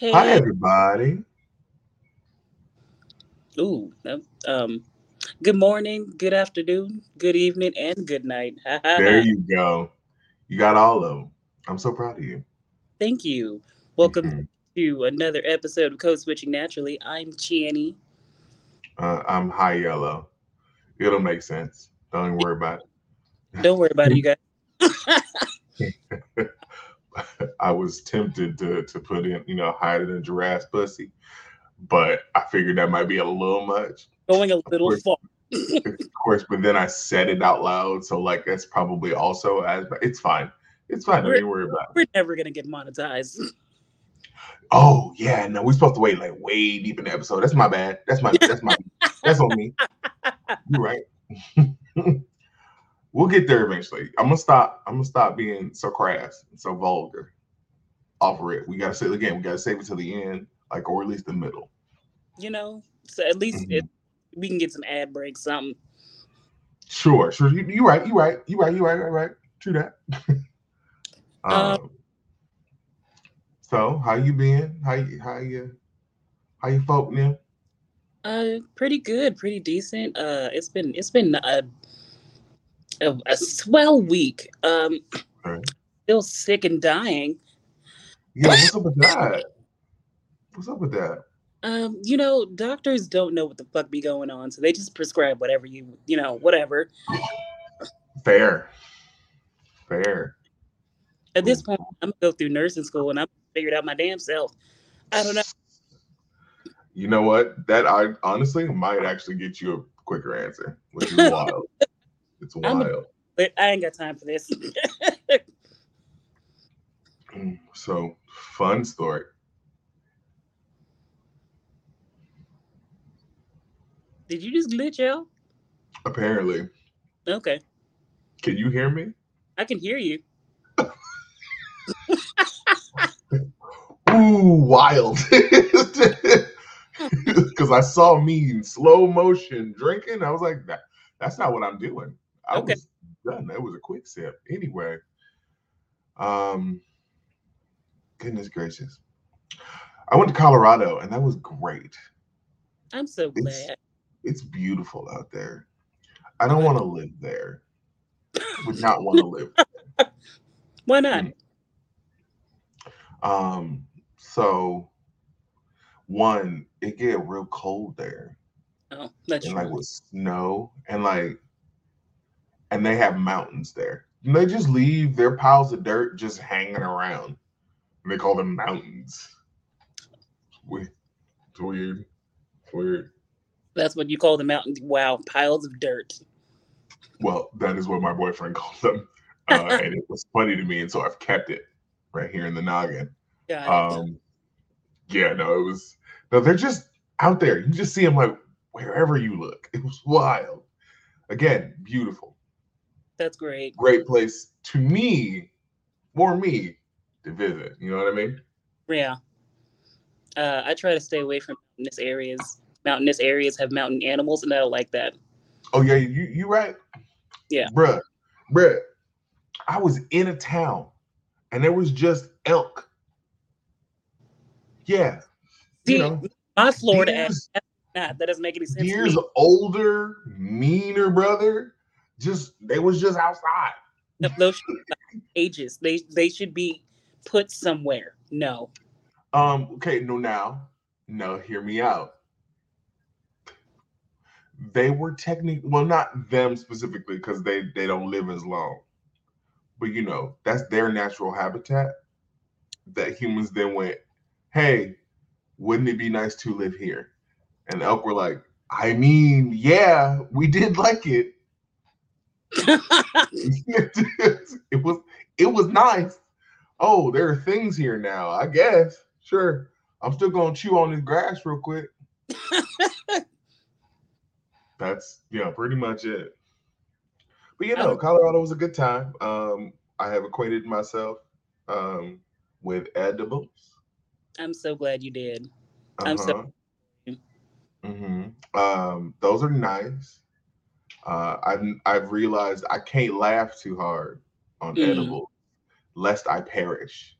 Hey. Hi, everybody. Ooh. Um. Good morning. Good afternoon. Good evening, and good night. there you go. You got all of them. I'm so proud of you. Thank you. Welcome mm-hmm. to another episode of Code Switching Naturally. I'm Chiani. Uh, I'm High Yellow. It'll make sense. Don't worry about it. Don't worry about it, you guys. I was tempted to to put in, you know, hide it in giraffe's pussy, but I figured that might be a little much. Going a little far. of course, but then I said it out loud, so like that's probably also as it's fine. It's fine. Don't worry about it. We're never gonna get monetized. Oh yeah, no, we're supposed to wait like way deep in the episode. That's my bad. That's my that's my that's on me. You're right. We'll get there eventually. I'm gonna stop. I'm gonna stop being so crass and so vulgar. Offer it. We gotta say it again. We gotta save it to the end, like or at least the middle. You know, so at least mm-hmm. it, we can get some ad breaks, something. Sure, sure. You, you right. You right. You right. You right. Right. Right. True that. um, um, so how you been? How you how you how you folk now? Uh, pretty good, pretty decent. Uh, it's been it's been a a, a swell week. Um, right. still sick and dying. Yeah, what's up with that? What's up with that? Um, you know, doctors don't know what the fuck be going on, so they just prescribe whatever you, you know, whatever. Fair. Fair. At this point, I'm gonna go through nursing school and I'm figured out my damn self. I don't know. You know what? That I honestly might actually get you a quicker answer, which is wild. It's wild. A, but I ain't got time for this. so fun story. Did you just glitch out? Apparently. Okay. Can you hear me? I can hear you. Ooh, wild. Because I saw me in slow motion drinking. I was like, that, that's not what I'm doing. I okay. was done. That was a quick sip. Anyway. Um goodness gracious. I went to Colorado and that was great. I'm so glad. It's, it's beautiful out there. I don't want to live there. Would not want to live there. Why not? Hmm. Um, so one, it get real cold there. Oh, that's and, like with snow and like and they have mountains there. And they just leave their piles of dirt just hanging around. And they call them mountains. It's weird. It's weird. That's what you call the mountains. Wow, piles of dirt. Well, that is what my boyfriend called them. Uh, and it was funny to me. And so I've kept it right here in the noggin. Yeah. Um, yeah, no, it was, no, they're just out there. You just see them like wherever you look. It was wild. Again, beautiful. That's great. Great place to me, for me, to visit. You know what I mean? Yeah. Uh, I try to stay away from mountainous areas. Mountainous areas have mountain animals, and I don't like that. Oh yeah, you you right. Yeah, bruh, bruh. I was in a town, and there was just elk. Yeah, See, you know, my Florida years, that doesn't make any sense. Years older, meaner brother just they was just outside. Those ages. They they should be put somewhere. No. Um, okay, no now. No, hear me out. They were technically well, not them specifically, because they they don't live as long. But you know, that's their natural habitat. That humans then went, hey, wouldn't it be nice to live here? And elk were like, I mean, yeah, we did like it it was it was nice. Oh, there are things here now. I guess. Sure. I'm still gonna chew on this grass real quick. That's yeah, pretty much it. But you know, Colorado was a good time. Um, I have acquainted myself um, with edibles. I'm so glad you did. Uh-huh. I'm so. Uh-huh. Mm-hmm. Um, those are nice. Uh, I've I've realized I can't laugh too hard on mm. edible, lest I perish.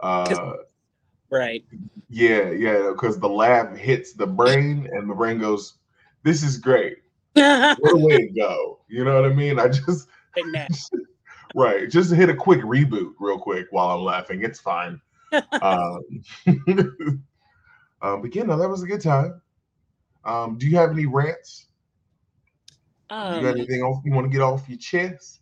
Uh, Right. Yeah, yeah, because the laugh hits the brain and the brain goes, This is great. Where way to go? You know what I mean? I just right, just hit a quick reboot real quick while I'm laughing. It's fine. um, um, but yeah, no, that was a good time. Um, do you have any rants? Um, you got anything else you want to get off your chest?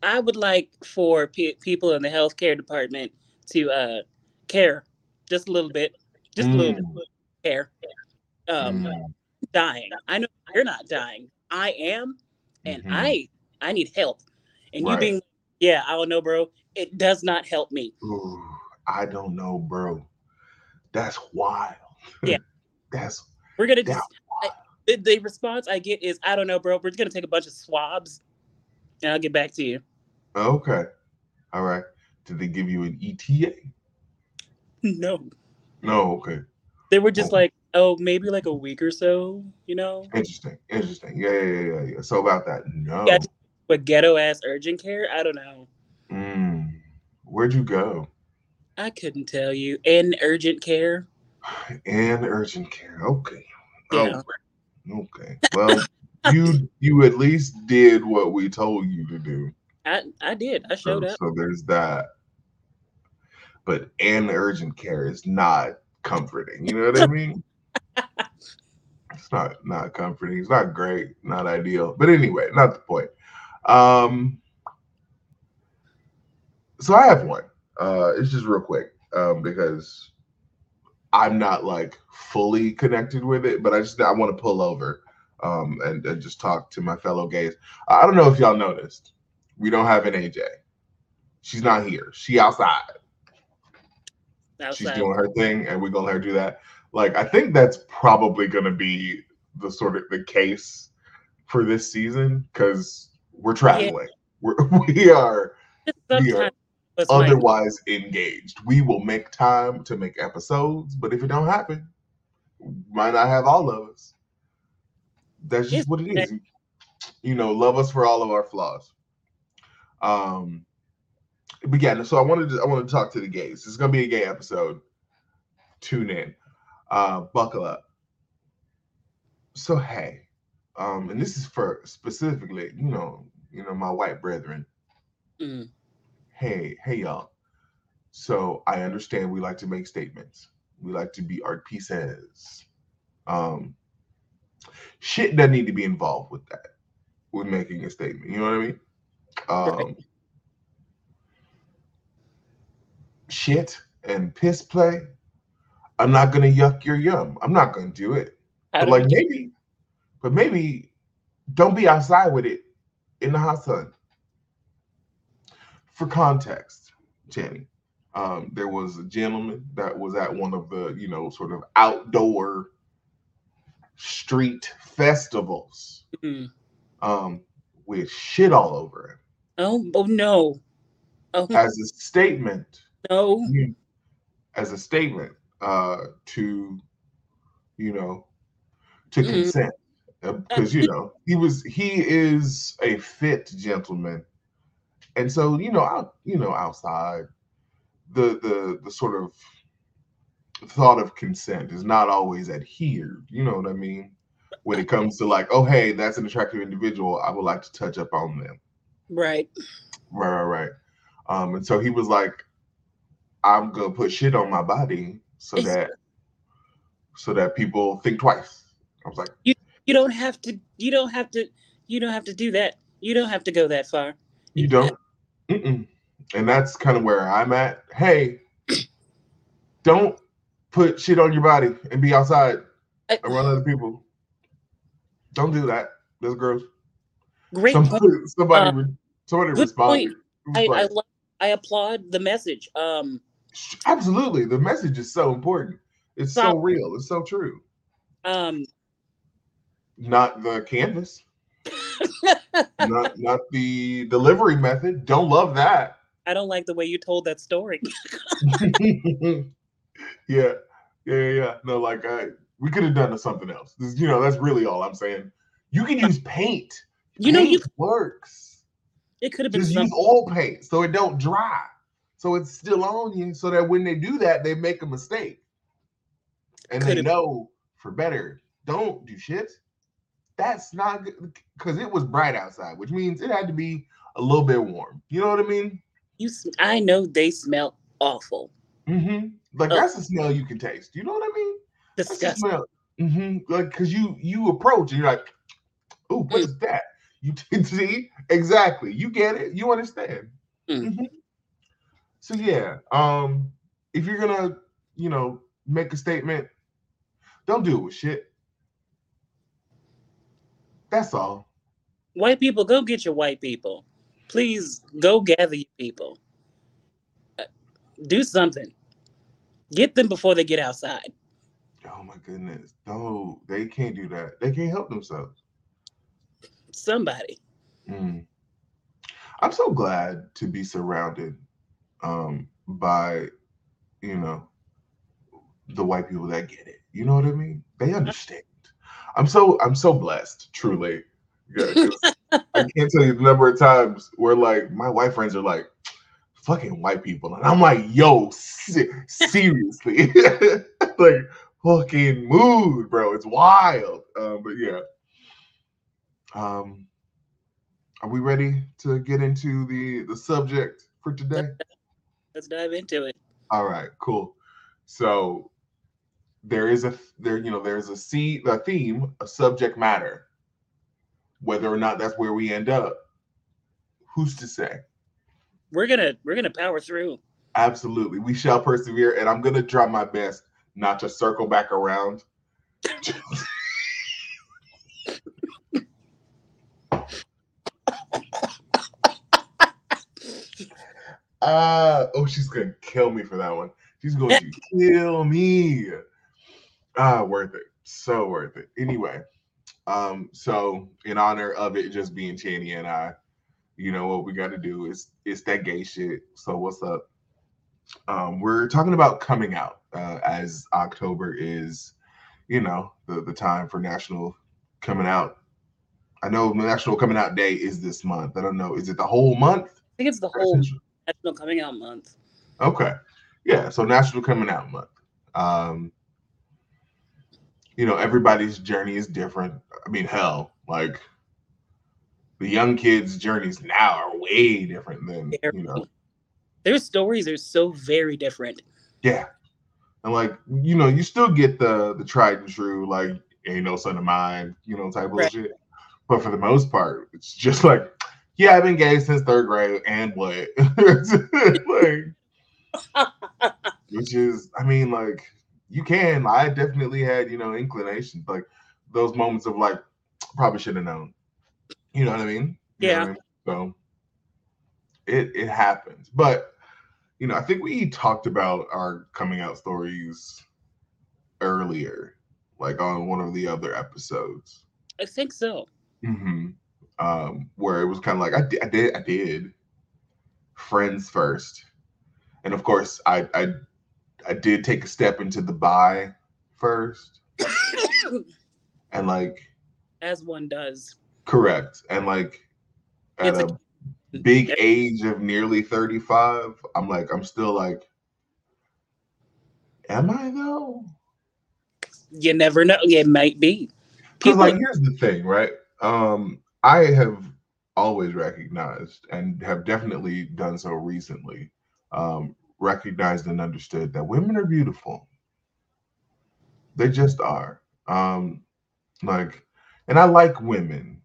I would like for pe- people in the healthcare department to uh, care just a little bit, just mm. a little bit mm. care. Um, mm. Dying. I know you're not dying. I am, and mm-hmm. I I need help. And right. you being, yeah, I don't know, bro. It does not help me. Ooh, I don't know, bro. That's wild. Yeah, that's we're gonna just. The, the response I get is, I don't know, bro. We're just gonna take a bunch of swabs, and I'll get back to you. Okay, all right. Did they give you an ETA? No. No, okay. They were just like, oh, maybe like a week or so, you know? Interesting. Interesting. Yeah, yeah, yeah, yeah. So about that, no. Yeah, but ghetto ass urgent care, I don't know. Mm. Where'd you go? I couldn't tell you. In urgent care. In urgent care. Okay. Yeah. Oh, okay. Well, you you at least did what we told you to do. I I did. I showed so, up. So there's that. But in urgent care is not comforting. You know what I mean? it's not not comforting. It's not great. Not ideal. But anyway, not the point. Um. So I have one. Uh, it's just real quick um, because I'm not like fully connected with it, but I just I want to pull over um, and, and just talk to my fellow gays. I don't know if y'all noticed, we don't have an AyJay. She's not here. She outside. outside. She's doing her thing, and we're gonna let her do that. Like I think that's probably gonna be the sort of the case for this season because we're traveling. Yeah. We're we are we are otherwise engaged. We will make time to make episodes, but if it don't happen, might not have all of us. That's just what it is. You know, love us for all of our flaws. Um, but yeah, so I wanted to I wanted to talk to the gays. It's gonna be a gay episode. Tune in. Uh, buckle up. So hey, um, and this is for specifically, you know, you know, my white brethren. Mm. Hey, hey y'all. So I understand we like to make statements. We like to be art pieces. Um, shit doesn't need to be involved with that. With making a statement. You know what I mean? Um, shit and piss play. I'm not gonna yuck your yum. I'm not gonna do it. But like maybe, but maybe don't be outside with it in the hot sun. For context, Jenny, um, there was a gentleman that was at one of the, you know, sort of outdoor street festivals mm-hmm. um, with shit all over him. Oh, oh no. Oh. As a statement. No. As a statement uh, to, you know, to mm. consent. Because, uh, you know, he was, he is a fit gentleman. And so, you know, out, you know, outside, the, the, the sort of thought of consent is not always adhered. You know what I mean? When it comes to like, oh, hey, that's an attractive individual. I would like to touch up on them. Right. Right, right, right. Um, and so he was like, I'm gonna put shit on my body so that so that people think twice. I was like, you you don't have to you don't have to you don't have to do that. You don't have to go that far. You don't. Mm-mm. And that's kind of where I'm at. Hey, don't put shit on your body and be outside I, around other people. Don't do that. That's gross. Great. Somebody, somebody, uh, somebody responded. I, like, I, I applaud the message. Um, absolutely, the message is so important. It's so, so real. It's so true. Um, not the canvas. not not the delivery method. Don't love that. I don't like the way you told that story. yeah, yeah, yeah. No, like I, we could have done something else. This, you know, that's really all I'm saying. You can use paint. You know, you works. It could have been just use oil paint so it don't dry. So it's still on you, so that when they do that, they make a mistake, and they Could've- know for better. Don't do shit. That's not good because it was bright outside, which means it had to be a little bit warm. You know what I mean? You, I know they smell awful, Mm-hmm. Like Ugh. that's a smell you can taste. You know what I mean? Disgusting. smell. Mm-hmm. Like because you you approach and you're like, "Ooh, what Mm. is that?" You see exactly. You get it. You understand. Mm. Mhm. So yeah, um, if you're gonna, you know, make a statement, don't do it with shit. That's all. White people, go get your white people. Please go gather your people. Uh, Do something. Get them before they get outside. Oh my goodness. No, they can't do that. They can't help themselves. Somebody. Mm. I'm so glad to be surrounded um by you know the white people that get it. You know what I mean? They understand. I'm so I'm so blessed, truly. Yeah, I can't tell you the number of times where like my white friends are like fucking white people, and I'm like, yo, se- seriously, like fucking mood, bro. It's wild. Um, but yeah. Um, are we ready to get into the the subject for today? Let's dive into it. All right, cool. So there is a there, you know, there's a see a theme, a subject matter. Whether or not that's where we end up, who's to say? We're gonna we're gonna power through. Absolutely, we shall persevere, and I'm gonna try my best not to circle back around. Uh oh, she's gonna kill me for that one. She's going to kill me. Ah, worth it. So worth it. Anyway, um, so in honor of it just being Channy and I, you know what we got to do is it's that gay shit. So what's up? Um, we're talking about coming out uh, as October is, you know, the the time for National Coming Out. I know National Coming Out Day is this month. I don't know. Is it the whole month? I think it's the whole National Coming Out Month. Okay. Yeah, so National Coming Out Month. Um, you know, everybody's journey is different. I mean, hell, like the young kids' journeys now are way different than you know. Their stories are so very different. Yeah. And like, you know, you still get the the tried and true, like, ain't no son of mine, you know, type of shit. But for the most part, it's just like, yeah, I've been gay since third grade, and what? like, which is, I mean, like, you can. I definitely had, you know, inclinations, like those moments of like, probably should have known. You know what I mean? You what I mean? So it it happens, but you know, I think we talked about our coming out stories earlier, like on one of the other episodes. I think so. Mm-hmm. Um, where it was kind of like I did, I did, I did friends first, and of course, I I I did take a step into the buy first, and like As one does. correct, and like at It's a big age of nearly thirty five, I'm like I'm still like, am I though? You never know. It might be. Because like here's the thing, right? Um, I have always recognized and have definitely done so recently, um, recognized and understood that women are beautiful. They just are. Um, like, and I like women.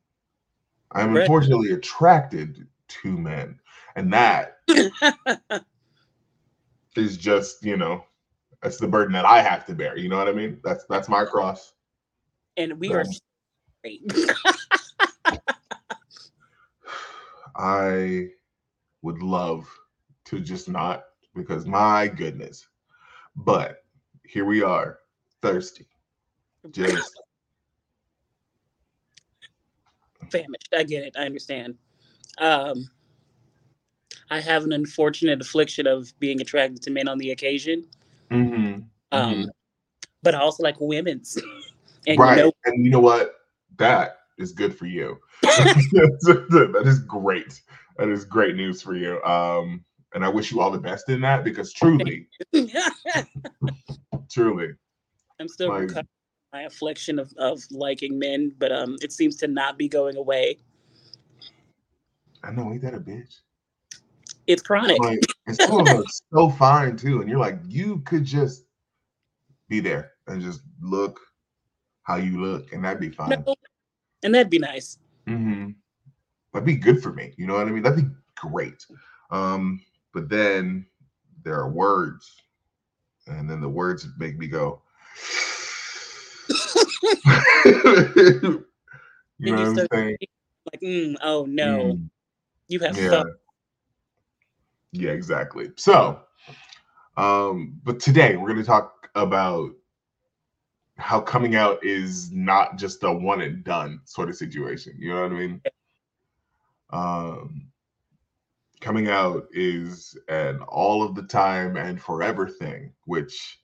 I'm Right. unfortunately attracted to men, and that is just, you know, that's the burden that I have to bear. You know what I mean? That's that's my cross. and we are straight. I would love to just not because my goodness. But here we are, thirsty. Just famished. I get it. I understand. Um, I have an unfortunate affliction of being attracted to men on the occasion. mhm, Um, Mhm. but I also like women's. And right. you know, and you know what? That is good for you. that is great. That is great news for you. Um, and I wish you all the best in that because truly, truly, I'm still Like- recovering my affliction of, of liking men, but um, it seems to not be going away. I know, ain't that a bitch? It's chronic. Like, and some of them so fine too, and you're like, you could just be there and just look how you look, and that'd be fine. No, and that'd be nice. Mm-hmm. That'd be good for me. You know what I mean? That'd be great. Um, but then there are words, and then the words make me go. you know you what I'm saying? Like, mm, oh no, Mm, you have yeah. Yeah, exactly. So, um, but today we're going to talk about how coming out is not just a one and done sort of situation. You know what I mean? Um, coming out is an all of the time and forever thing, which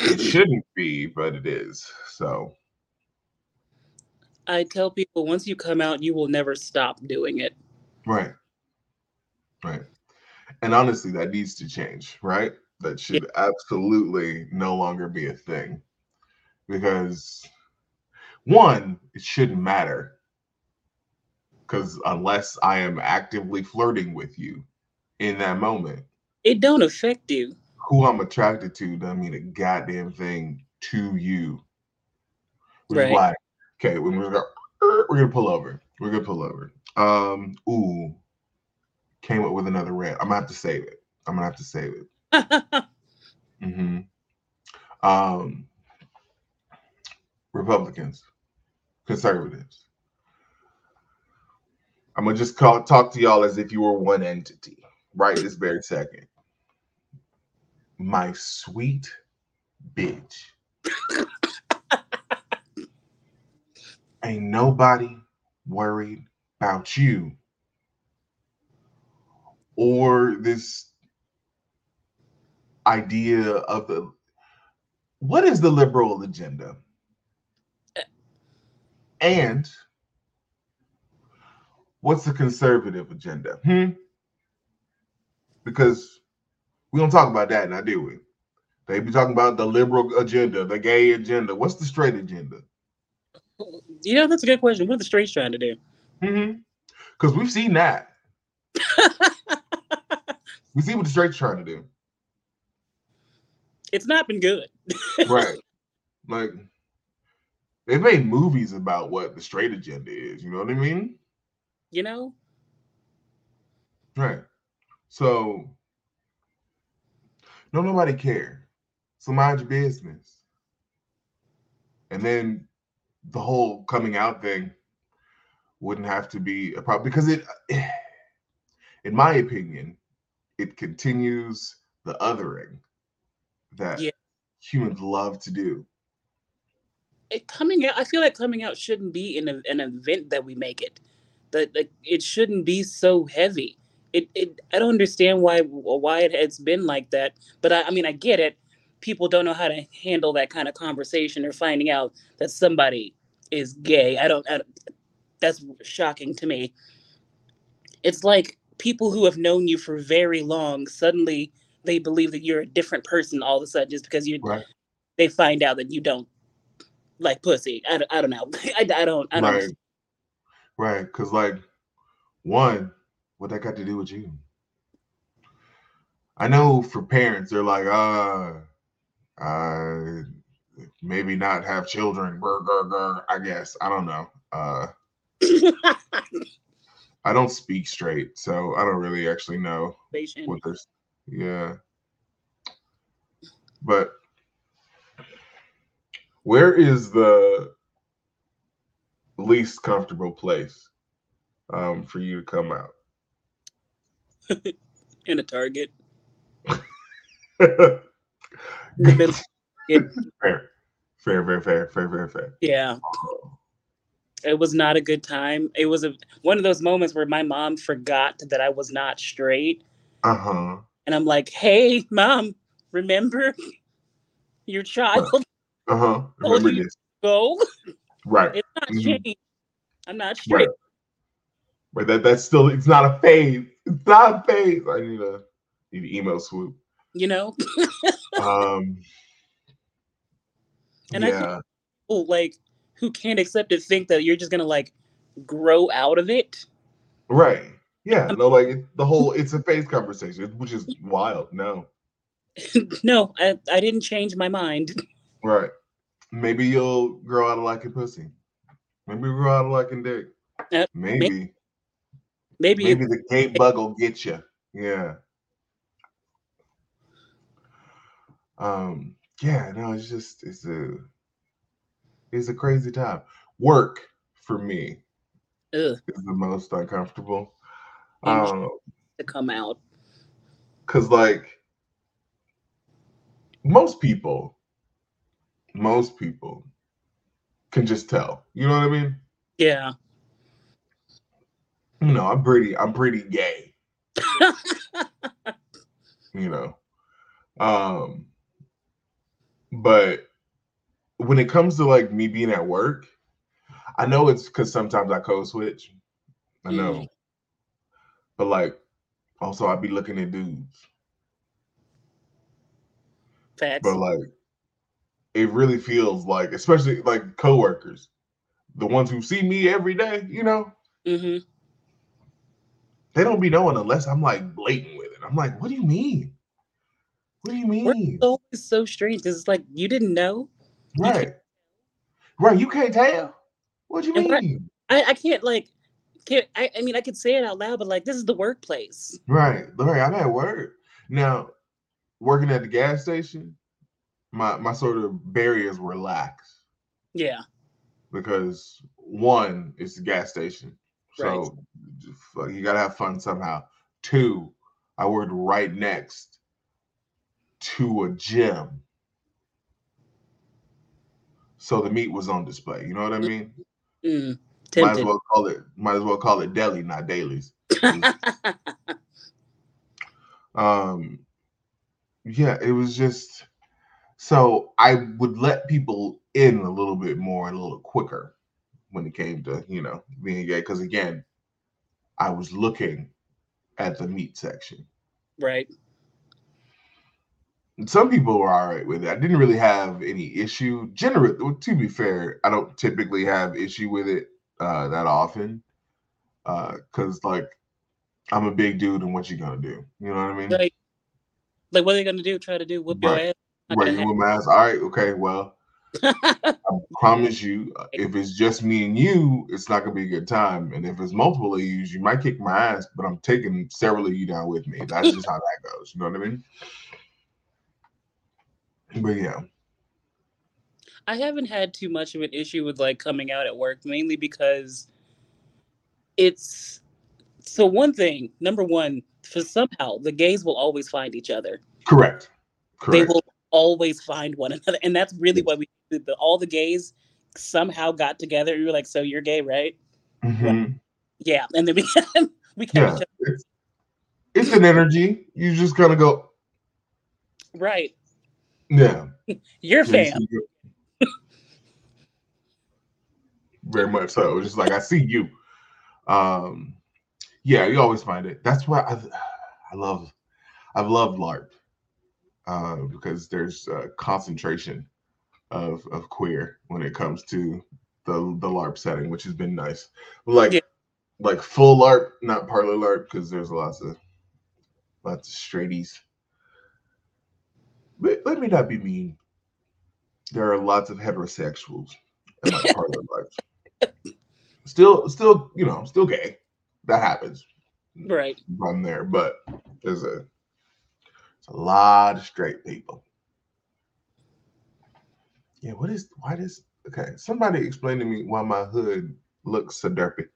it shouldn't be, but it is. So, I tell people once you come out, you will never stop doing it. right, right. And honestly, that needs to change, right? That should absolutely no longer be a thing because one, it shouldn't matter because unless I am actively flirting with you in that moment, It don't affect you. who I'm attracted to doesn't mean a goddamn thing to you. Which Right. why, okay, when we're gonna, we're gonna pull over. We're gonna pull over. Um, ooh, came up with another rant. I'm gonna have to save it. I'm gonna have to save it. mm-hmm. Um, Republicans, conservatives. I'm gonna just call, talk to y'all as if you were one entity, right this very second. My sweet bitch. Ain't nobody worried about you or this idea of the what is the liberal agenda eh. and what's the conservative agenda? Hmm? because we don't talk about that now do we? They be talking about the liberal agenda the gay agenda. What's the straight agenda? You know, that's a good question. What are the straights trying to do? because we've seen that. We see what the straights trying to do. It's not been good. right. Like they've made movies about what the straight agenda is you know what i mean You know, right so no nobody care so mind your business and then the whole coming out thing wouldn't have to be a problem because it in my opinion it continues the othering that Yeah. humans love to do it coming out. I feel like coming out shouldn't be an an event that we make it. That like, it shouldn't be so heavy. It, it I don't understand why why it has been like that. But I, I mean I get it. People don't know how to handle that kind of conversation or finding out that somebody is gay. I don't. I don't that's shocking to me. It's like people who have known you for very long suddenly they believe that you're a different person all of a sudden just because you Right. they find out that you don't like pussy. I, don't- I don't know. I, I don't. I don't. right right because like one what that got to do with you? I know for parents they're like uh uh maybe not have children. Brr, brr, brr, i guess i don't know uh i don't speak straight so i don't really actually know what there's yeah. But where is the least comfortable place um, for you to come out. In a Target. fair In the middle- fair fair fair fair fair fair Yeah, it was not a good time. It was a one of those moments where my mom forgot that I was not straight, uh-huh. And I'm like, "Hey, mom, remember your child? uh-huh. Remember this. Go. right not Mhm. changed. I'm not straight." right but that that's still it's not a phase it's not a phase i need a Need an email swoop. You know, Um. And I yeah. people like who can't accept it think that you're just gonna like grow out of it. Right. Yeah. No, like it- the whole it's a phase conversation, which is wild. No. no, I, I didn't change my mind. Right. Maybe you'll grow out of liking pussy. Maybe you'll grow out of liking dick. Uh, maybe. Maybe, Maybe the gay bug will get you. Yeah. Um. Yeah. No. It's just it's a it's a crazy time. Work for me ugh, is the most uncomfortable. Um. to come out. Cause like most people, most people can just tell. You know what I mean? Yeah. You know, I'm pretty, I'm pretty gay. You know, um, but when it comes to like me being at work, I know it's because sometimes I code switch. I know, Mm. but like also I'd be looking at dudes. Facts. but like it really feels like especially like coworkers. The ones who see me every day you know? Hmm they don't be knowing unless i'm like blatant with it. I'm like what do you mean? What do you Work mean? is always so strange. It's like you didn't know. you right. right you can't tell? What do you And mean? I, I can't like can't I, I mean I could say it out loud, but like this is the workplace. right right i'm at work. Now working at the gas station my my sort of barriers were lax Yeah. because one, it's the gas station, so fuck, you gotta have fun somehow. Two, I worked right next to a gym, so the meat was on display. You know what I mean? Mm. Might as well call it. Might as well call it deli, not dailies. Um, yeah, it was just so I would let people in a little bit more and a little quicker when it came to you know being gay because again, I was looking at the meat section. right. And some people were all right with it. I didn't really have any issue. Generally, to be fair, I don't typically have issue with it uh, that often because like I'm a big dude, and what you gonna do? You know what I mean? Like, like what are they gonna do? Try to do whoop your ass? Right, you my ass. All right, okay, well. I promise you, if it's just me and you, it's not gonna be a good time. And if it's multiple of you, you might kick my ass, but I'm taking several of you down with me. That's just how that goes. You know what I mean? But yeah, I haven't had too much of an issue with like coming out at work, mainly because it's so one thing. Number one, for somehow the gays will always find each other. correct. They Correct. will always find one another, and that's really what we did. The, all the gays somehow got together. We were like, "So you're gay, right?" Mhm. Yeah, and then we we kept Yeah, each other it's, it's an energy. You just kind of go, right. yeah. You're yeah, you fam. Very much so. It's just like I see you. Um, yeah, you always find it. That's why I, I love, I've loved LARP uh, because there's a concentration of of queer when it comes to the the LARP setting, which has been nice. Like Yeah. like full LARP, not parlor LARP, because there's lots of lots of straighties. But let me not be mean. There are lots of heterosexuals in like parlor LARPs. Still, still, you know, still gay. That happens Right. from there, but there's a, there's a lot of straight people. Yeah, what is why does okay? Somebody explain to me why my hood looks so derpy.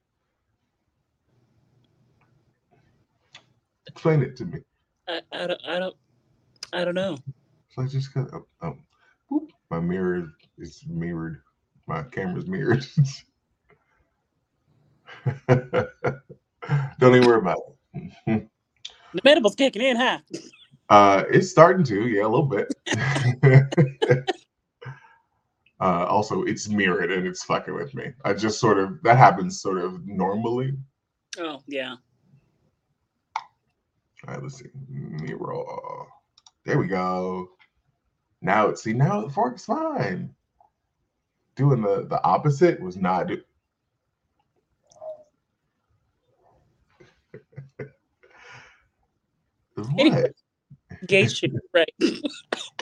Explain it to me. I, I don't I don't I don't know. So I just got of um, whoop, my mirror is mirrored. My camera's mirrored. Don't even worry about it. The medical's kicking in, huh? Uh, it's starting to, yeah, a little bit. uh, also, it's mirrored and it's fucking with me. I just sort of that happens sort of normally. Oh yeah. All right, let's see. Mirror. There we go. Now, it's see, now the fork's fine. Doing the the opposite was not. Do- what? Gay shit, right?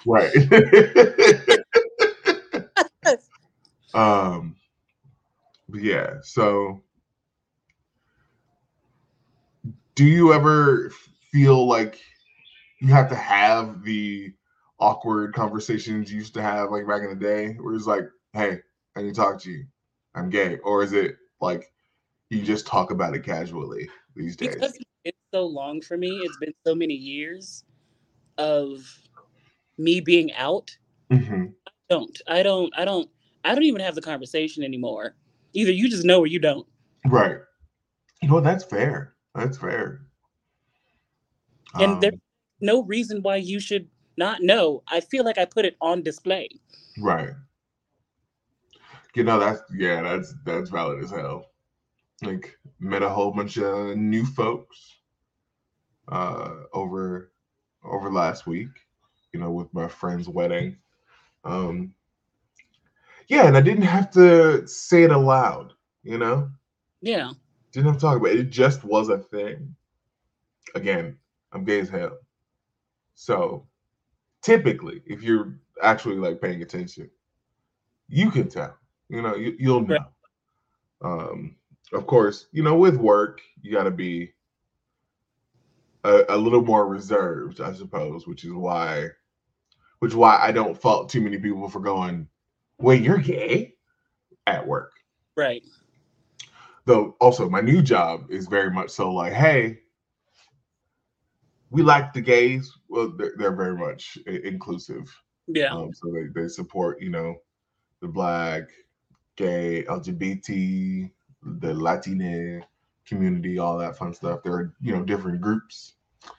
Right. um. but Yeah. So, do you ever feel like you have to have the awkward conversations you used to have like back in the day, where it's like, "Hey, I need to talk to you. I'm gay," or is it like you just talk about it casually these days? because it's so long for me. It's been so many years of me being out. hmm Don't I don't I don't I don't even have the conversation anymore. Either you just know or you don't. Right. You know? That's fair. That's fair. And Um, No reason why you should not know. I feel like I put it on display. Right. You know, that's yeah, that's that's valid as hell. Like met a whole bunch of new folks uh over over last week, you know, with my friend's wedding. Um yeah, and I didn't have to say it aloud, you know? Yeah. Didn't have to talk about it. It just was a thing. Again, I'm gay as hell. So typically, if you're actually like paying attention, you can tell. You know, you, you'll know. Right. Um, of course, you know, with work, you got to be a, a little more reserved, I suppose, which is why, which is why I don't fault too many people for going, "Wait, you're gay?" at work. Right. Though, also, my new job is very much so like, "Hey, we like the gays." Well, they're, they're very much inclusive. Yeah. Um, so they, they support, you know, the black, gay, LGBT, the Latina community, all that fun stuff. There are, you know, different groups,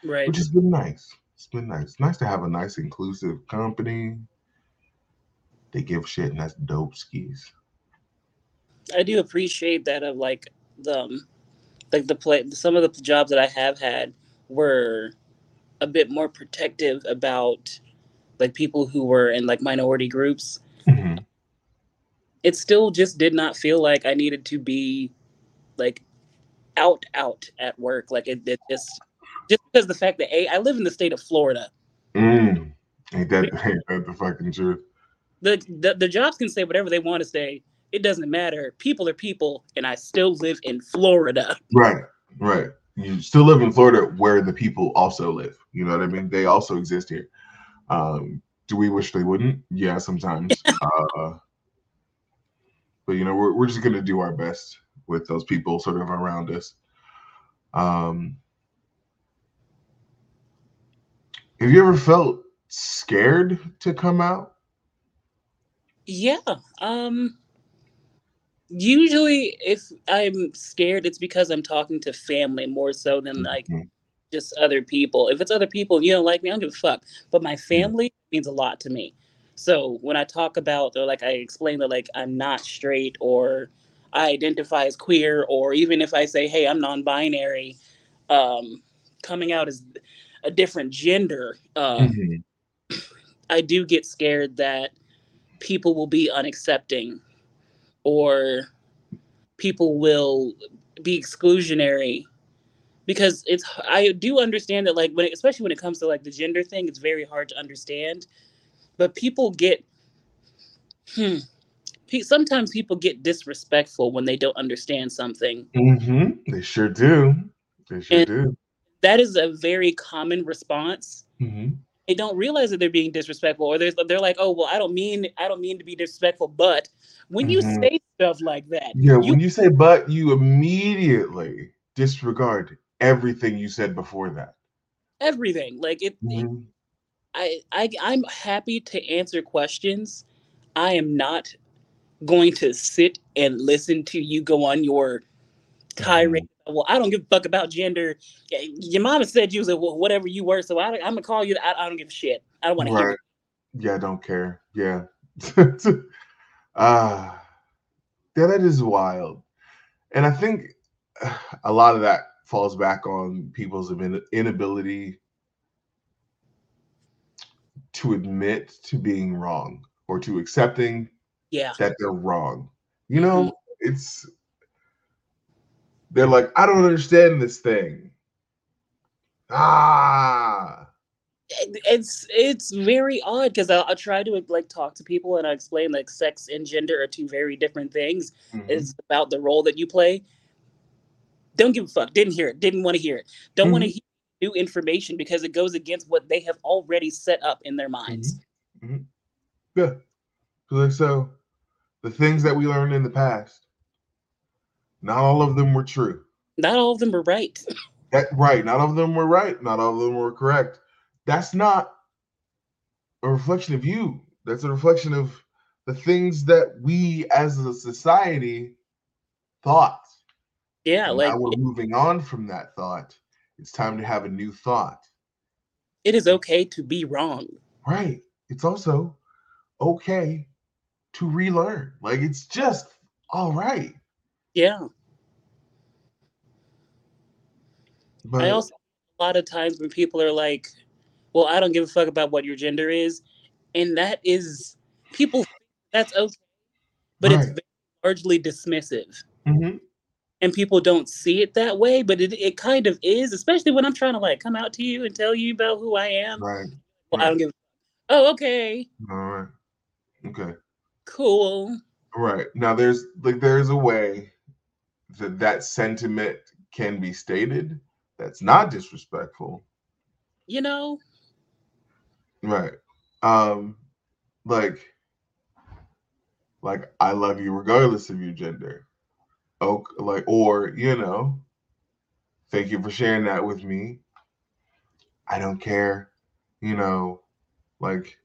right. which has been nice. It's been nice. Nice to have a nice inclusive company. They give shit, and that's dope skis. I do appreciate that of like the um, like the play some of the jobs that I have had were a bit more protective about like people who were in like minority groups. Mhm. It still just did not feel like I needed to be like out out at work. Like it, it just just because the fact that a I live in the state of Florida. Mm. Ain't that ain't that the fucking truth? The, the the jobs can say whatever they want to say. It doesn't matter. People are people, and I still live in Florida. Right, right. You still live in Florida where the people also live. You know what I mean? They also exist here. Um, do we wish they wouldn't? Yeah, sometimes. uh, but you know, we're we're just gonna do our best with those people sort of around us. Um, have you ever felt scared to come out? Yeah. Um usually if I'm scared it's because I'm talking to family more so than like Mhm. just other people. If it's other people you don't like me, I don't give a fuck. But my family means a lot to me. So when I talk about or like I explain that like I'm not straight or I identify as queer or even if I say, hey, I'm non-binary, um, coming out as a different gender, um, Mhm. I do get scared that people will be unaccepting or people will be exclusionary because it's I do understand that like when it, especially when it comes to like the gender thing it's very hard to understand but people get hmm pe- sometimes people get disrespectful when they don't understand something Mhm. They sure do. They sure And- do. That is a very common response Mhm. they don't realize that they're being disrespectful or they're, they're like oh well i don't mean i don't mean to be disrespectful but when you Mhm. say stuff like that Yeah, you, when you say but, you immediately disregard everything you said before that. everything like it Mhm. I, I i'm happy to answer questions i am not going to sit and listen to you go on your tirade well i don't give a fuck about gender your mama said you was a wh- whatever you were so I, i'm gonna call you I, I don't give a shit i don't want to hear it. Yeah, I don't care. Yeah. Ah, yeah, that is wild. And I think uh, a lot of that falls back on people's inability to admit to being wrong or to accepting yeah that they're wrong. You know, mm-hmm. it's they're like, I don't understand this thing. Ah. It's it's very odd because I, I try to like talk to people and I explain like sex and gender are two very different things. Mm-hmm. It's about the role that you play. Don't give a fuck. Didn't hear it. Didn't want to hear it. Don't mm-hmm. want to hear new information because it goes against what they have already set up in their minds. Mm-hmm. mm-hmm. Yeah. Like so, the things that we learned in the past, not all of them were true. Not all of them were right. That right. Not all of them were right. Not all of them were correct. That's not a reflection of you. That's a reflection of the things that we as a society thought. Yeah, and like we're moving on from that thought. It's time to have a new thought. It is okay to be wrong. Right. It's also okay to relearn. Like it's just all right. Yeah. But I also a lot of times when people are like, "Well, I don't give a fuck about what your gender is," and that is people that's okay, but right. it's largely dismissive. Mm-hmm. And people don't see it that way, but it, it kind of is, especially when I'm trying to like come out to you and tell you about who I am. Right. Well, right. I don't give. Oh, okay. All right. Okay. Cool. Right. Now there's like there's a way that that sentiment can be stated that's not disrespectful. You know. Right. Um like like I love you regardless of your gender. Oh, like or you know, thank you for sharing that with me. I don't care, you know, like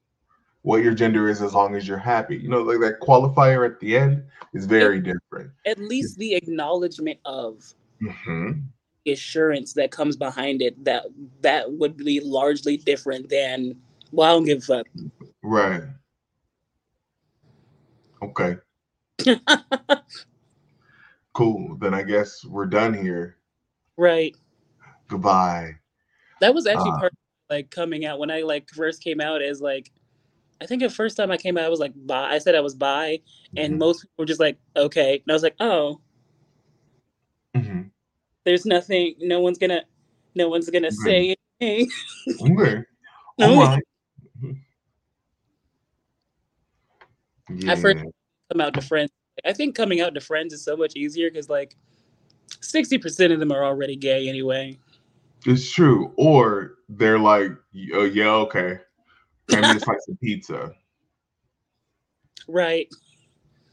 what your gender is as long as you're happy. You know, like that qualifier at the end is very different. At least the acknowledgement of mm-hmm. assurance that comes behind it that that would be largely different than well, I don't give a fuck. Right. Okay. cool. Then I guess we're done here. Right. Goodbye. That was actually uh, part of, like coming out when I like first came out as like I think the first time I came out, I was like, bi. I said I was bi, and mm-hmm. most people were just like, okay. And I was like, oh, mm-hmm. there's nothing. No one's gonna, no one's gonna say anything. okay. no. Right. Yeah. I first come out to friends. I think coming out to friends is so much easier because like sixty percent of them are already gay anyway. It's true, or they're like, oh yeah, okay and it's like some pizza. Right.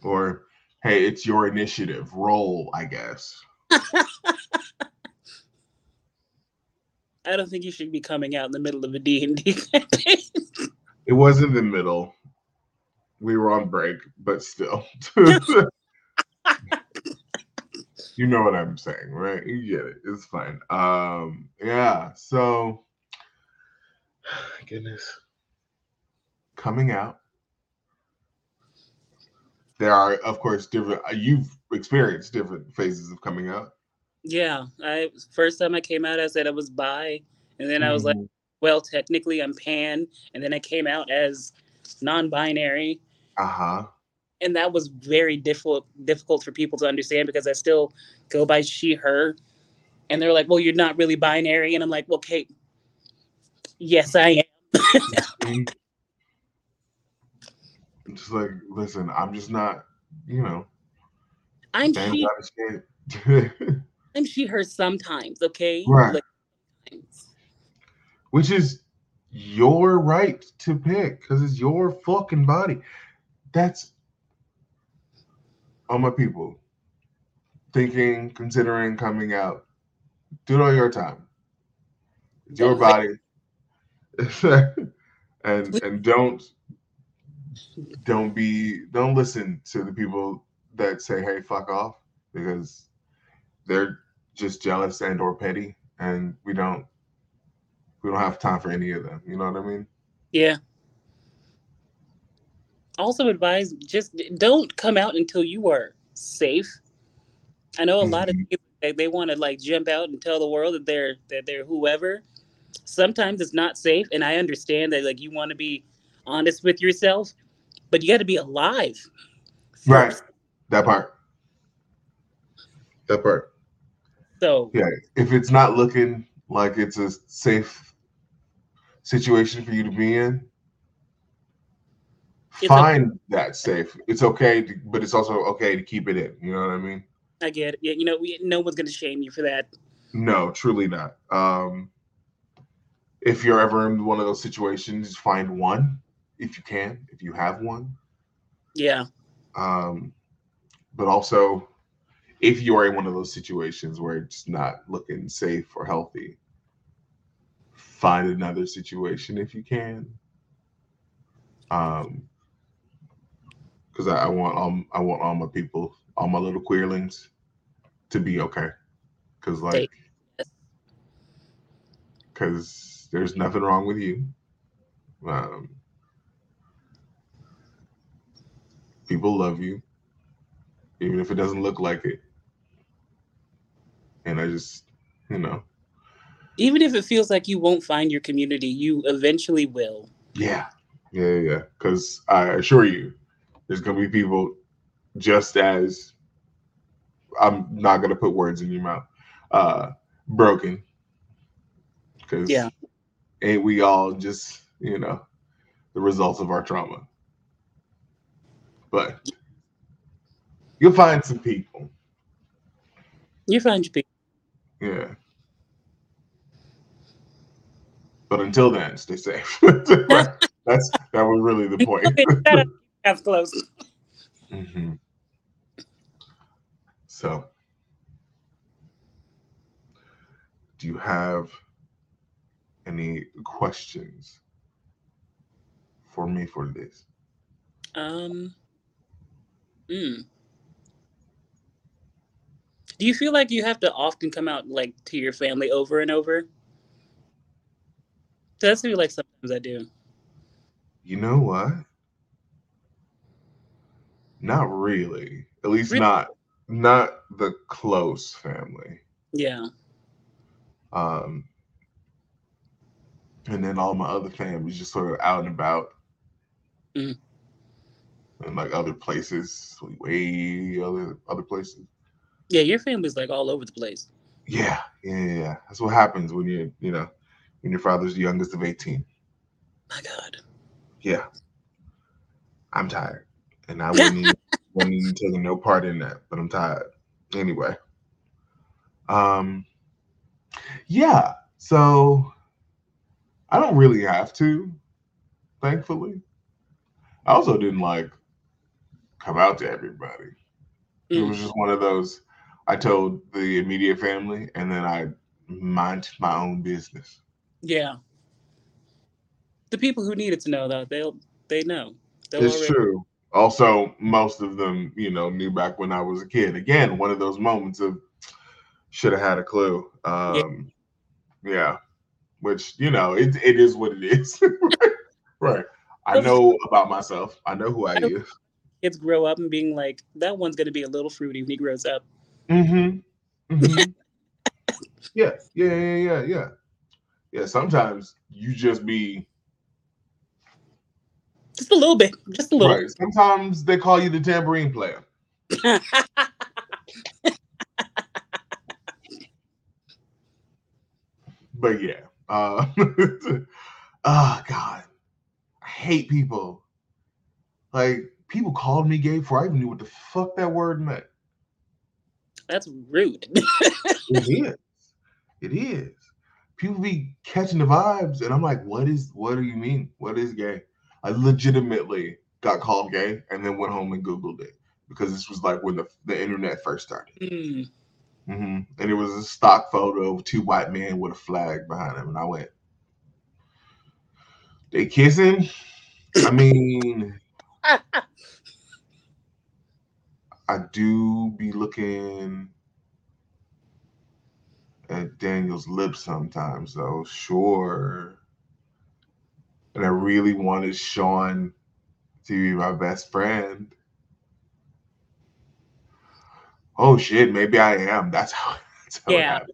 Or hey, it's your initiative. Roll, I guess. I don't think you should be coming out in the middle of a D&D campaign. it wasn't the middle. We were on break, but still. you know what I'm saying, right? You get it. It's fine. Um, yeah, so goodness coming out. There are, of course, different. Uh, you've experienced different phases of coming out. Yeah, I first time I came out, I said I was bi, and then I was mm-hmm. like, well, technically I'm pan, and then I came out as non-binary. Uh huh. And that was very difficult difficult for people to understand because I still go by she her, and they're like, well, you're not really binary, and I'm like, well, Kate, yes, I am. Just like, listen, I'm just not, you know. I'm she. I'm she her sometimes, okay? Right. Like, Which is your right to pick because it's your fucking body. That's all my people thinking, considering coming out. Do it on your time. It's your body. and and don't don't be don't listen to the people that say hey fuck off because they're just jealous and or petty and we don't we don't have time for any of them you know what i mean yeah also advise just don't come out until you are safe i know a lot of mm-hmm. people Like they want to like jump out and tell the world that they're that they're whoever. Sometimes it's not safe, and I understand that like you want to be honest with yourself, but you got to be alive. Right. That part. That part. So Yeah. If it's not looking like it's a safe situation for you to be in, find that safe. It's okay, to, but it's also okay to keep it in. You know what I mean? I get it. Yeah, you know, we, no one's gonna shame you for that. No, truly not. Um, if you're ever in one of those situations, find one if you can, if you have one. Yeah, Um, but also, if you are in one of those situations where it's not looking safe or healthy, find another situation if you can. Um, because I, I want all I want all my people, all my little queerlings, to be okay. Because like, because there's nothing wrong with you. Um, people love you, even if it doesn't look like it. And I just, you know, even if it feels like you won't find your community, you eventually will. yeah, yeah, yeah. Because I assure you, there's gonna be people just as I'm not gonna put words in your mouth, uh, broken. Because Yeah. ain't we all just, you know, the results of our trauma? But you'll find some people. You find your people. Yeah. But until then, stay safe. That's that was really the point. That's close. Mhm. So, do you have any questions for me for this? Um. Mm. Do you feel like you have to often come out like to your family over and over? That's feel like sometimes I do. You know what? Not really. At least Really? not not the close family. Yeah. Um, and then all my other families just sort of out and about, Mhm. And like other places, way other other places. Yeah, your family's like all over the place. Yeah, yeah, yeah. That's what happens when you you know when your father's the youngest of eighteen. My God. Yeah, I'm tired, and I wouldn't even, wouldn't even take no part in that, but I'm tired anyway. Um, yeah. So I don't really have to, thankfully. I also didn't like come out to everybody. It Mm. was just one of those. I told the immediate family, and then I mind my own business. Yeah. The people who needed to know though, they'll they know. They'll It's already- true. Also, most of them, you know, knew back when I was a kid. Again, one of those moments of should have had a clue. Um, yeah. which you know, it it is what it is. right. I know about myself. I know who I is. Kids grow up and being like, that one's gonna be a little fruity when he grows up. Mm-hmm. mm-hmm. yeah, yeah, yeah, yeah, yeah. Yeah, sometimes you just be Just a little bit. Just a little. right. Sometimes they call you the tambourine player. But yeah. Uh oh god. I hate people. Like people called me gay before I even knew what the fuck that word meant. That's rude. It is. It is. People be catching the vibes, and I'm like, what is what do you mean? What is gay? I legitimately got called gay and then went home and Googled it because this was like when the, the internet first started. Mm. hmm And it was a stock photo of two white men with a flag behind them. And I went, they kissing? I mean, I do be looking at Daniel's lips sometimes, though, sure. And I really wanted Sean to be my best friend. Oh shit, maybe I am. That's how That's how it Yeah. happened.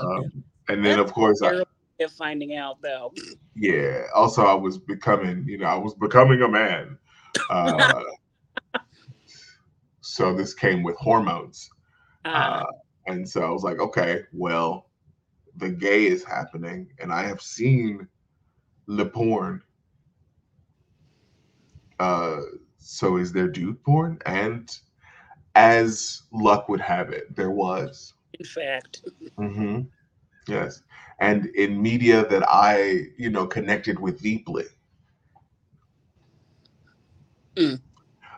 Um, and then of course, I, of finding out though. yeah. Also, I was becoming, you know, I was becoming a man. Uh, so this came with hormones. Uh, Uh, and so I was like, okay, well, the gay is happening, and I have seen the porn. Uh, so is there dude porn? And as luck would have it, there was. in fact, hmm Yes, and in media that I, you know, connected with deeply. Mm.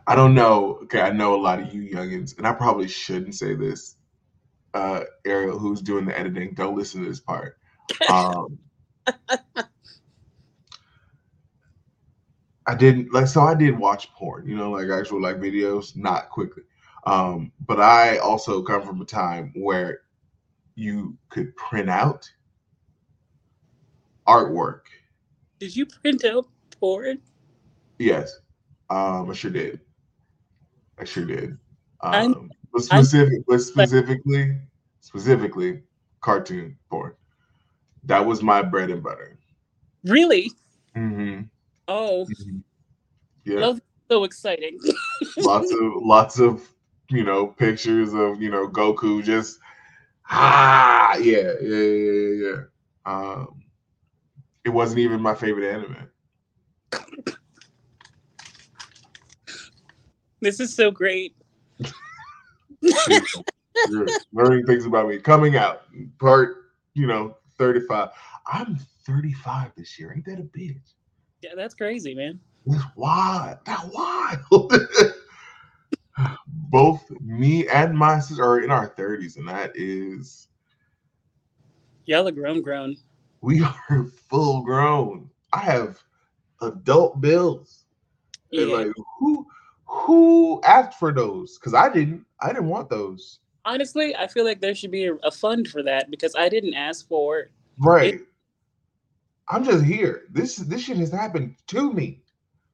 I don't know. Okay, I know a lot of you youngins, and I probably shouldn't say this. Uh, Ariel, who's doing the editing, don't listen to this part. Um, I didn't like, so I did watch porn, you know, like actual like videos, not quickly. Um, but I also come from a time where you could print out artwork. did you print out porn? Yes, um, I sure did. I sure did. I'm- Um, but specific, but specifically, specifically, cartoon porn. That was my bread and butter. Really? hmm Oh, Yeah, love so exciting. lots of lots of you know pictures of you know Goku just ah yeah yeah yeah yeah. yeah. Um, it wasn't even my favorite anime. This is so great. Learning things about me. Coming out part you know 35 i'm 35 this year. Ain't that a bitch? Yeah, that's crazy, man. that's wild. That wild. Both me and my sister are in our 30s and that is Y'all are grown, grown. we are full grown i have adult bills. And Yeah. like who who asked for those because i didn't i didn't want those Honestly, I feel like there should be a, a fund for that because I didn't ask for it. Right. I'm just here. This this shit has happened to me,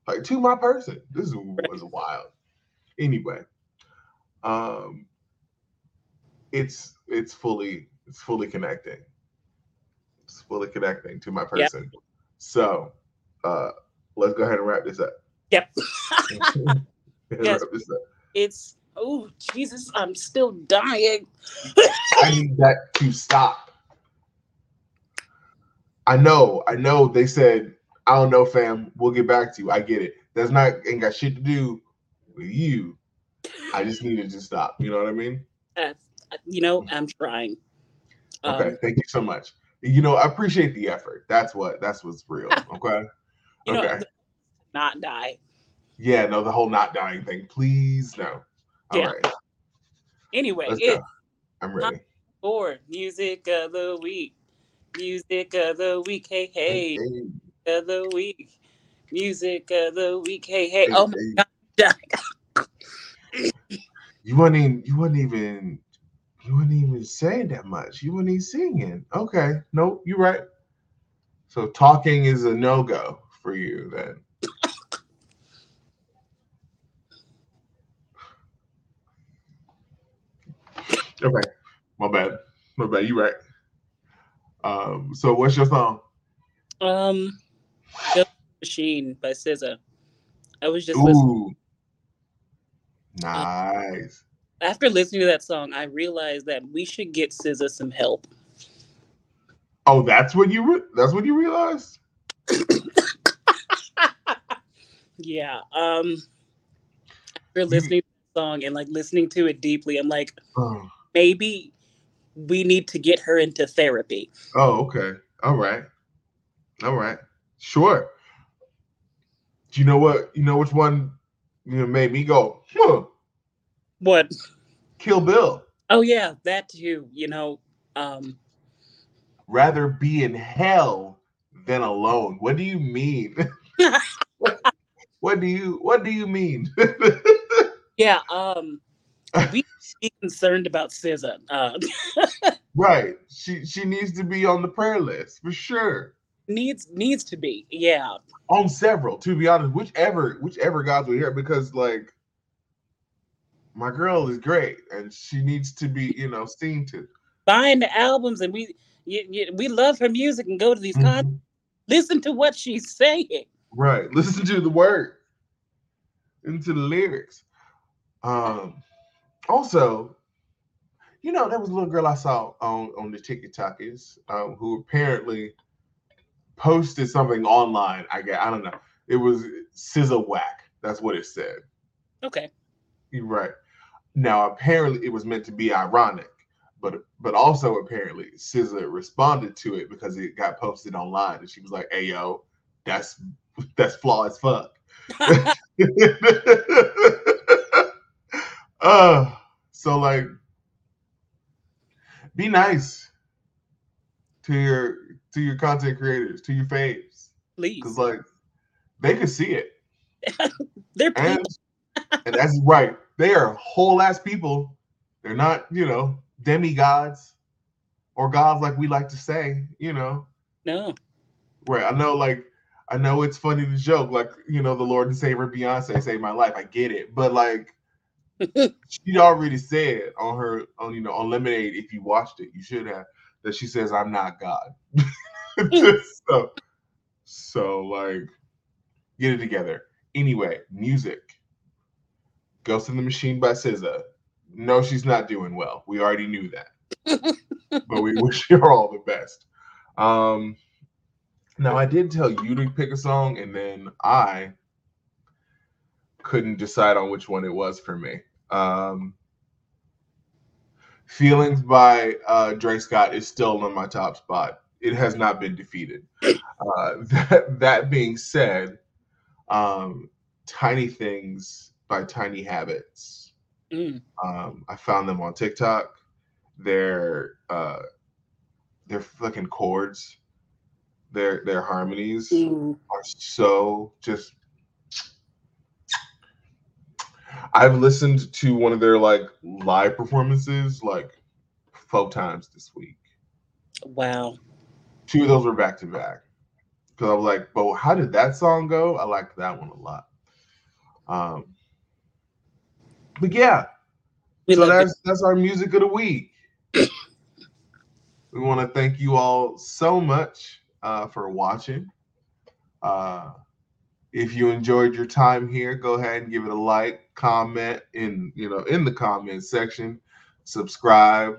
like to my person. This is, was wild. Anyway, um, it's it's fully it's fully connecting. It's fully connecting to my Yep. person. So, uh, let's go ahead and wrap this up. Yep. Yes. wrap this up. It's oh Jesus, I'm still dying. I need that to stop. I know, I know. They said, I don't know, fam. We'll get back to you. I get it. That's not ain't got shit to do with you. I just needed to stop. You know what I mean? Uh, you know, I'm trying. Okay. Um, Thank you so much. You know, I appreciate the effort. That's what. That's what's real. Okay. you know, Okay. not die. Yeah. No, the whole not dying thing. Please, no. All Yeah. right. Anyway, go. I'm ready. for music of the week. Music of the week. Hey, hey. Hey, Of the week. Music of the week. Hey, hey. hey, Oh my hey. god. You wasn't even you wasn't even you wasn't even saying that much. You wasn't even singing. Okay. Nope, you're right. So talking is a no-go for you then. Okay. My bad. My bad. You right. Um, so what's your song? Um, Machine by SZA. I was just listening. Ooh. Nice. After listening to that song, I realized that we should get SZA some help. Oh, that's what you re- that's what you realized? Yeah. Um, after listening to the song and like listening to it deeply, I'm like, Oh. Maybe we need to get her into therapy. Oh, okay. All right. All right. Sure. Do you know what? You know which one you know, made me go, huh, What? Kill Bill. Oh yeah, that too. You know, um, Rather be in hell than alone. What do you mean? what, what do you what do you mean? yeah. Um, we be concerned about SZA. Uh, right. She she needs to be on the prayer list for sure. needs needs to be. Yeah. On several, to be honest, whichever whichever gods will hear, because like my girl is great and she needs to be, you know, seen to. buying the albums, and we you, you, we love her music and go to these concerts. Mhm. Listen to what she's saying. Right. Listen to the word. Into the lyrics. Um also, you know, there was a little girl I saw on on the TikTokers um, who apparently posted something online. I get I don't know. It was scissor whack. That's what it said. Okay. You're right. Now apparently it was meant to be ironic, but but also apparently SZA responded to it because it got posted online and she was like, "Hey yo, that's that's flaw as fuck." uh so like be nice to your to your content creators, to your faves. Please. Cause like they could see it. They're And people. and that's right. They are whole ass people. They're not, you know, demigods or gods like we like to say, you know. No. Right. I know, like, I know it's funny to joke, like, you know, the Lord and Savior Beyonce saved my life. I get it. But like she already said on her on you know on Lemonade, if you watched it, you should have that she says, I'm not God. so so like get it together. Anyway, music. Ghost in the Machine by SZA. No, she's not doing well. We already knew that. but we wish her all the best. Um now I did tell you to pick a song, and then I couldn't decide on which one it was for me. Um Feelings by uh Dre Scott is still on my top spot. It has not been defeated. Uh that, that being said, um Tiny Things by Tiny Habits. Mm. Um, I found them on TikTok. They're uh, they're fucking chords. Their their harmonies Ooh. are so just. I've listened to one of their like live performances like four times this week. Wow. Two of those were back to back because I was like, "But how did that song go?" I liked that one a lot. Um, but yeah, We so love it. that's that's our music of the week. we want to thank you all so much uh, for watching. Uh, if you enjoyed your time here, go ahead and give it a like, comment in you know in the comment section, subscribe,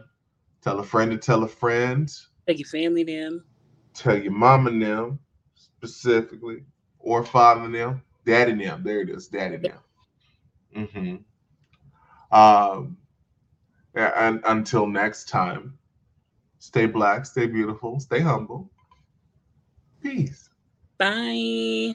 tell a friend to tell a friend, Thank your family them. tell your mom and them specifically, or father and them, daddy and them. There it is, daddy and them. Mm-hmm. Um, and until next time, stay black, stay beautiful, stay humble. Peace. Bye.